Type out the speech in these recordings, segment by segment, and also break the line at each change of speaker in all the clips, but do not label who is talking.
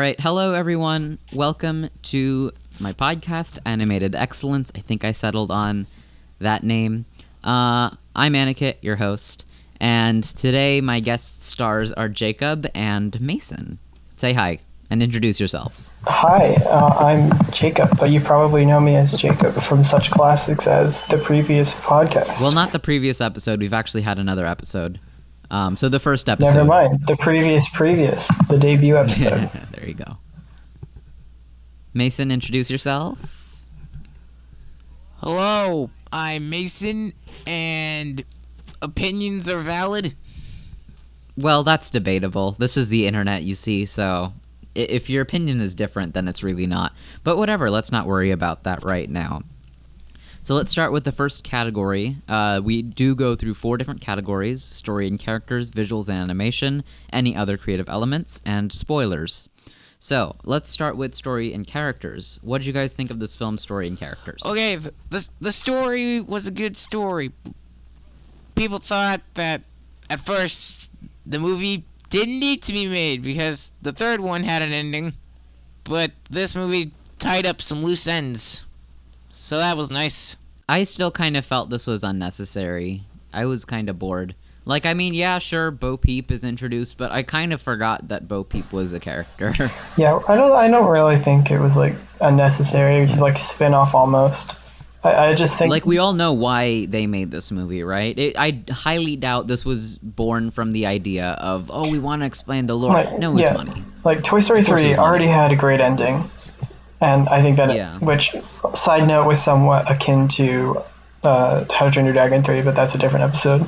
right, hello everyone. Welcome to my podcast, Animated Excellence. I think I settled on that name. Uh, I'm Anikit, your host, and today my guest stars are Jacob and Mason. Say hi and introduce yourselves.
Hi, uh, I'm Jacob, but you probably know me as Jacob from such classics as the previous podcast.
Well, not the previous episode. We've actually had another episode. Um, so the first episode.
Never mind. The previous, previous, the debut episode.
there you go. Mason, introduce yourself.
Hello, I'm Mason, and opinions are valid.
Well, that's debatable. This is the internet, you see, so if your opinion is different, then it's really not. But whatever, let's not worry about that right now. So let's start with the first category. Uh, we do go through four different categories story and characters, visuals and animation, any other creative elements, and spoilers. So let's start with story and characters. What did you guys think of this film's story and characters?
Okay, the, the, the story was a good story. People thought that at first the movie didn't need to be made because the third one had an ending, but this movie tied up some loose ends. So that was nice.
I still kind of felt this was unnecessary. I was kind of bored. Like, I mean, yeah, sure, Bo Peep is introduced, but I kind of forgot that Bo Peep was a character.
yeah, I don't. I don't really think it was like unnecessary, like spin off almost. I, I just think
like, we all know why they made this movie, right? It, I highly doubt this was born from the idea of, oh, we want to explain the lore.
Like,
no, it's
yeah.
money.
like Toy Story
Of course it
three
was money.
already had a great ending, and I think that
Yeah.
it, which side note was somewhat akin to uh, How to Train Your Dragon three, but that's a different episode.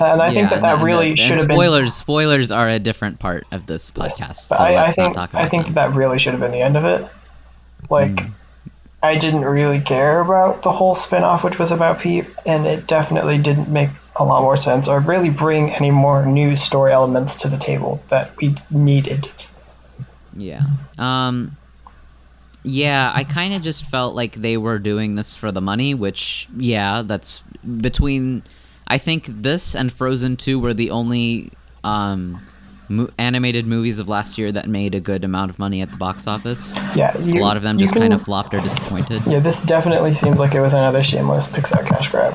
And I think that that really should have been
spoilers. Spoilers are a different part of this podcast.
Yes,
So
I, I think
talk about
I think
them.
that, that really should have been the end of it. Like,
Mm.
I didn't really care about the whole spin-off, which was about Pete, and it definitely didn't make a lot more sense or really bring any more new story elements to the table that we needed.
Yeah. Um yeah, I kind of just felt like they were doing this for the money, which yeah, that's between I think this and Frozen 2 were the only um mo- animated movies of last year that made a good amount of money at the box office.
Yeah, you,
a lot of them just
can-
kind of flopped or disappointed.
Yeah, this definitely seems like it was another shameless Pixar cash grab.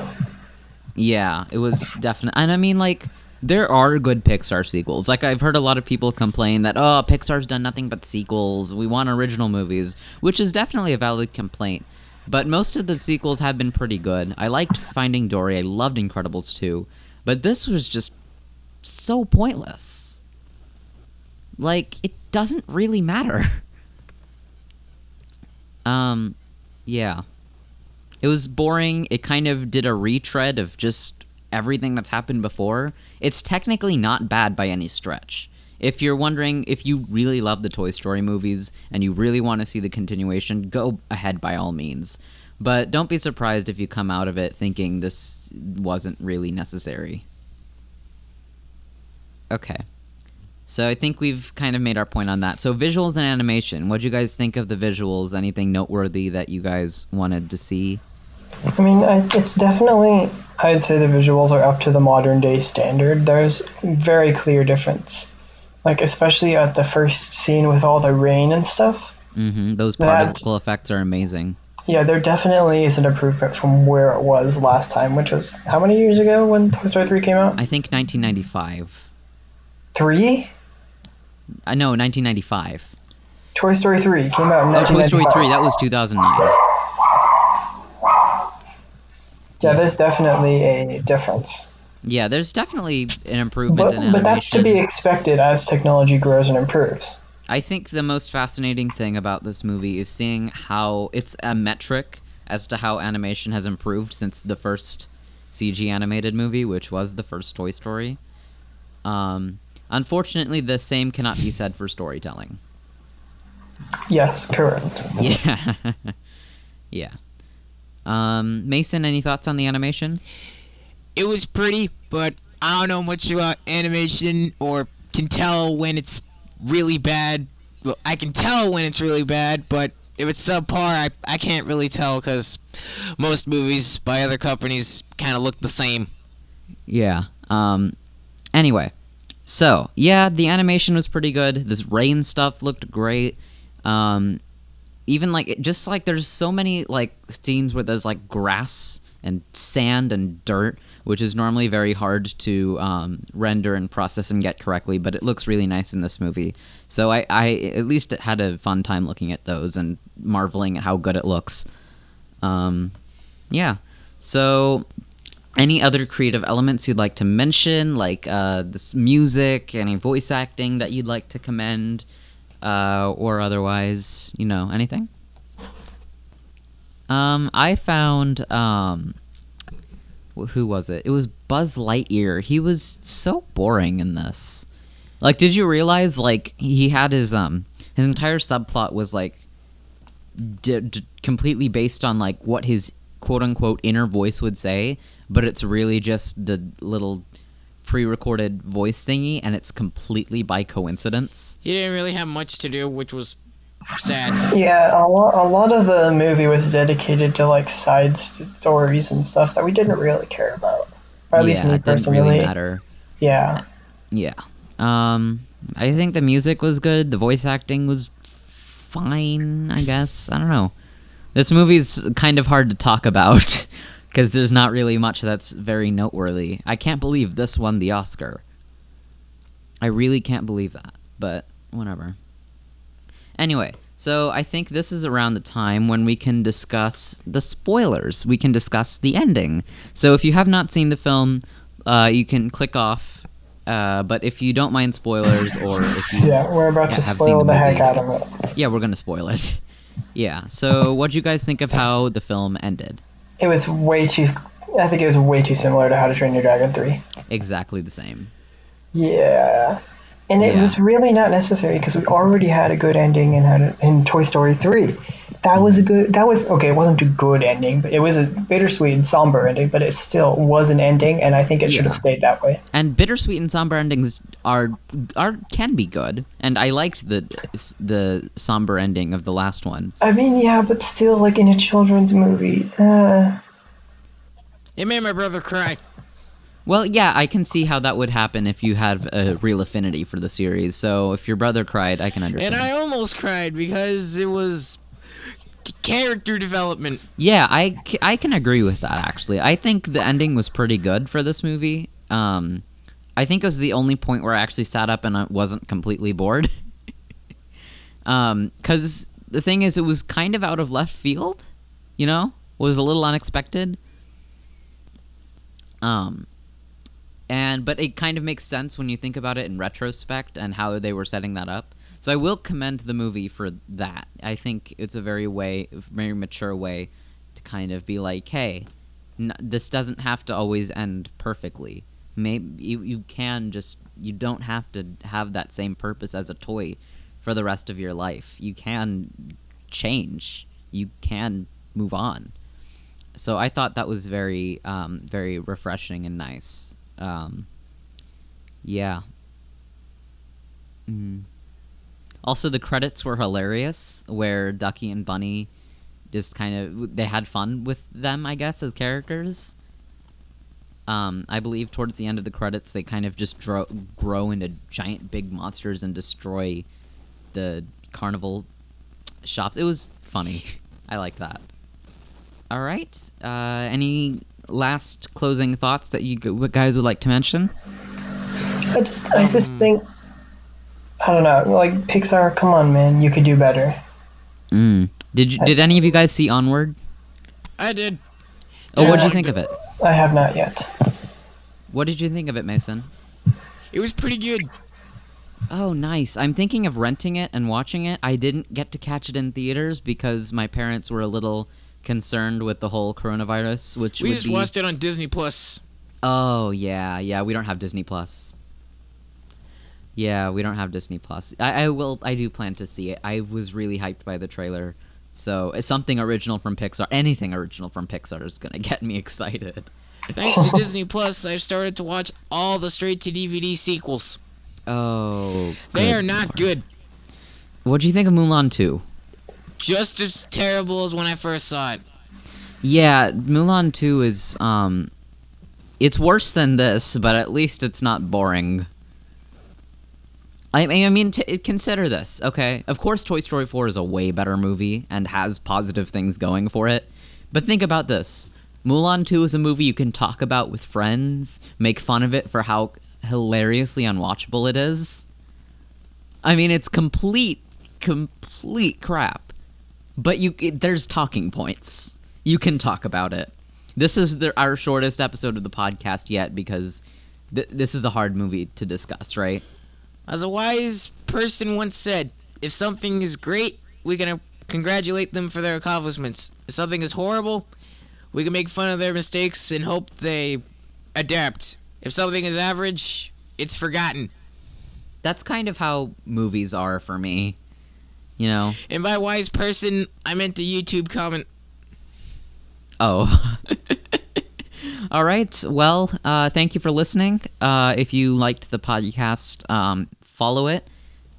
Yeah, it was definitely, and I mean, like, there are good Pixar sequels. Like, I've heard a lot of people complain that, oh, Pixar's done nothing but sequels. We want original movies, which is definitely a valid complaint. But most of the sequels have been pretty good. I liked Finding Dory. I loved Incredibles 2. But this was just so pointless. Like, it doesn't really matter. Um, yeah. It was boring. It kind of did a retread of just everything that's happened before. It's technically not bad by any stretch. If you're wondering if you really love the Toy Story movies and you really want to see the continuation, go ahead by all means. But don't be surprised if you come out of it thinking this wasn't really necessary. Okay. So I think we've kind of made our point on that. So visuals and animation. What do you guys think of the visuals? Anything noteworthy that you guys wanted to see?
I mean, I, it's definitely. I'd say the visuals are up to the modern day standard. There's very clear difference, like especially at the first scene with all the rain and stuff.
Mm-hmm. Those
That-
effects are amazing.
Yeah, there definitely is an improvement from where it was last time, which was how many years ago when Toy Story 3 came out?
I think 1995.
Three?
I know 1995.
Toy Story 3 came out in
Oh, Toy Story 3. That was 2009.
Yeah, there's definitely a difference.
Yeah, there's definitely an improvement
But,
in animation.
but that's to be expected as technology grows and improves.
I think the most fascinating thing about this movie is seeing how it's a metric as to how animation has improved since the first CG animated movie, which was the first Toy Story. Um, unfortunately, the same cannot be said for storytelling.
Yes, correct.
Yeah. yeah. Um, Mason, any thoughts on the animation?
It was pretty, but I don't know much about animation or can tell when it's really bad. Well, I can tell when it's really bad, but if it's subpar, I, I can't really tell because most movies by other companies kind of look the same.
Yeah. Um, anyway, So yeah, the animation was pretty good. This rain stuff looked great. Um, even like it- just like there's so many like scenes where there's like grass and sand and dirt, which is normally very hard to um, render and process and get correctly, but it looks really nice in this movie. So I, I at least had a fun time looking at those and marveling at how good it looks. Um, yeah. So any other creative elements you'd like to mention, like uh, this music, any voice acting that you'd like to commend, uh, or otherwise, you know, anything? Um, I found um, wh- who was it? It was Buzz Lightyear. He was so boring in this. Like, did you realize like he had his um his entire subplot was like d- d- completely based on like what his quote unquote inner voice would say, but it's really just the little pre-recorded voice thingy, and it's completely by coincidence.
He didn't really have much to do, which was sad.
Yeah, a lot, a lot of the movie was dedicated to like side stories and stuff that we didn't really care about. Or at least
yeah,
me
it didn't
personally.
really matter.
Yeah.
Yeah. Um, I think the music was good. The voice acting was fine. I guess I don't know. This movie's kind of hard to talk about because there's not really much that's very noteworthy. I can't believe this won the Oscar. I really can't believe that, but whatever. Anyway, so I think this is around the time when we can discuss the spoilers. We can discuss the ending. So if you have not seen the film, uh, you can click off. Uh, but if you don't mind spoilers, or if you
Yeah, we're about
Yeah,
to
have
spoil
seen
the,
the
heck out of it.
yeah, we're gonna spoil it. yeah. So what do you guys think of how the film ended?
It was way too. I think it was way too similar to How to Train Your Dragon 3.
Exactly the same.
Yeah. And it
Yeah.
was really not necessary because we already had a good ending in, How to- in Toy Story 3. That was a
Mm-hmm.
good. That was okay. It wasn't a good ending, but it was a bittersweet, somber ending. But it still was an ending, and I think it should have stayed that way.
And bittersweet and somber endings are are can be good, and I liked the the somber ending of the last one.
I mean, yeah, but still, like in a children's movie, uh,
It made my brother cry.
Well, yeah, I can see how that would happen if you have a real affinity for the series. So if your brother cried, I can understand.
And I almost cried because it was character development.
Yeah, I, I can agree with that actually. I think the ending was pretty good for this movie. Um, I think it was the only point where I actually sat up and I wasn't completely bored. um, cuz the thing is it was kind of out of left field, you know? Was a little unexpected. Um and but it kind of makes sense when you think about it in retrospect and how they were setting that up. So I will commend the movie for that. I think it's a very way, very mature way to kind of be like, hey, n- this doesn't have to always end perfectly. Maybe you, you can just you don't have to have that same purpose as a toy for the rest of your life. You can change. You can move on. So I thought that was very, um, very refreshing and nice. Um, yeah. Mm. Also, the credits were hilarious, where Ducky and Bunny just kind of they had fun with them, I guess, as characters. Um, I believe towards the end of the credits, they kind of just dro- grow into giant, big monsters and destroy the carnival shops. It was funny. I like that. All right. Uh, any last closing thoughts that you guys would like to mention?
I just, I just think, I don't know, like Pixar. Come on, man, you could do better.
Mm. Did you, did any of you guys see Onward?
I did.
Oh, what did you think of it?
I have not yet.
What did you think of it, Mason?
It was pretty good.
Oh, nice. I'm thinking of renting it and watching it. I didn't get to catch it in theaters because my parents were a little concerned with the whole coronavirus, which
We
would
just
be.
watched it on Disney Plus.
Oh yeah, yeah. We don't have Disney Plus. Yeah, we don't have Disney Plus. I, I will. I do plan to see it. I was really hyped by the trailer. So something original from Pixar. Anything original from Pixar is gonna get me excited.
Thanks to Disney Plus, I've started to watch all the straight to DVD sequels.
Oh,
They are not
lord.
good.
What do you think of Mulan 2?
Just as terrible as when I first saw it.
Yeah, Mulan 2 is um it's worse than this, but at least it's not boring. I mean, I mean, t- consider this, okay? Of course, Toy Story 4 is a way better movie and has positive things going for it. But think about this Mulan 2 is a movie you can talk about with friends, make fun of it for how hilariously unwatchable it is. I mean, it's complete, complete crap. But you, it, there's talking points. You can talk about it. This is the, our shortest episode of the podcast yet because th- this is a hard movie to discuss, right?
As a wise person once said, if something is great, we can congratulate them for their accomplishments. If something is horrible, we can make fun of their mistakes and hope they adapt. If something is average, it's forgotten.
That's kind of how movies are for me. You know?
And by wise person, I meant a YouTube comment.
Oh. All right. Well, uh, thank you for listening. Uh, if you liked the podcast, um, follow it.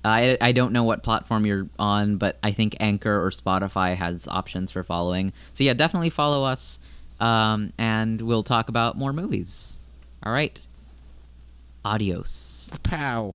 I, I don't know what platform you're on, but I think Anchor or Spotify has options for following. So, yeah, definitely follow us, um, and we'll talk about more movies. All right. Adios.
Pow.